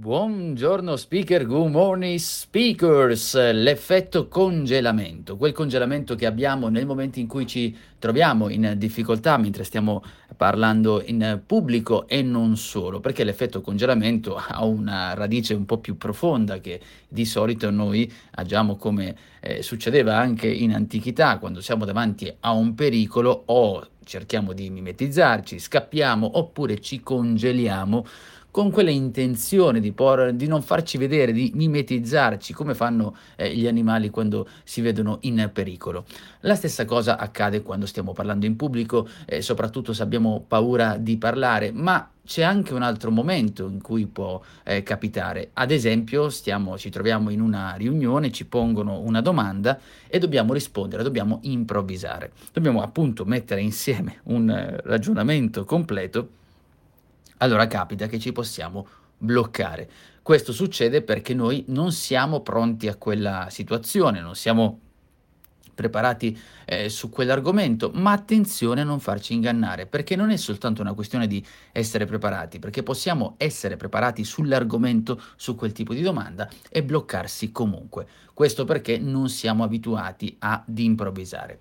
Buongiorno speaker, good morning speakers, l'effetto congelamento, quel congelamento che abbiamo nel momento in cui ci troviamo in difficoltà mentre stiamo parlando in pubblico e non solo, perché l'effetto congelamento ha una radice un po' più profonda che di solito noi agiamo come eh, succedeva anche in antichità, quando siamo davanti a un pericolo o cerchiamo di mimetizzarci, scappiamo oppure ci congeliamo con quella intenzione di, por- di, non farci vedere, di mimetizzarci come fanno eh, gli animali quando si vedono in pericolo. La stessa cosa accade quando stiamo parlando in pubblico, eh, soprattutto se abbiamo paura di parlare, ma c'è anche un altro momento in cui può eh, capitare. Ad esempio, stiamo, ci troviamo in una riunione, ci pongono una domanda e dobbiamo rispondere, dobbiamo improvvisare. Dobbiamo appunto mettere insieme un eh, ragionamento completo allora capita che ci possiamo bloccare. Questo succede perché noi non siamo pronti a quella situazione, non siamo preparati eh, su quell'argomento, ma attenzione a non farci ingannare, perché non è soltanto una questione di essere preparati, perché possiamo essere preparati sull'argomento, su quel tipo di domanda e bloccarsi comunque. Questo perché non siamo abituati ad improvvisare.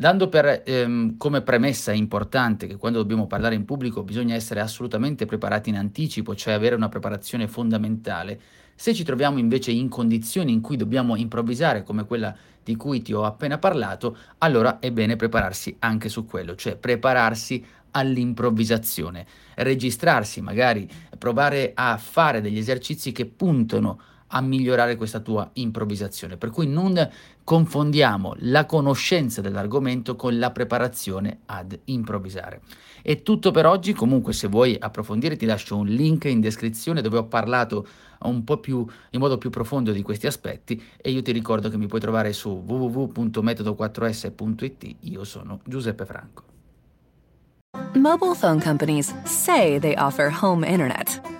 Dando per, ehm, come premessa importante che quando dobbiamo parlare in pubblico bisogna essere assolutamente preparati in anticipo, cioè avere una preparazione fondamentale, se ci troviamo invece in condizioni in cui dobbiamo improvvisare come quella di cui ti ho appena parlato, allora è bene prepararsi anche su quello, cioè prepararsi all'improvvisazione, registrarsi, magari provare a fare degli esercizi che puntano a migliorare questa tua improvvisazione. Per cui non confondiamo la conoscenza dell'argomento con la preparazione ad improvvisare. È tutto per oggi, comunque se vuoi approfondire ti lascio un link in descrizione dove ho parlato un po' più in modo più profondo di questi aspetti e io ti ricordo che mi puoi trovare su www.metodo4s.it. Io sono Giuseppe Franco. Mobile phone companies say they offer home internet.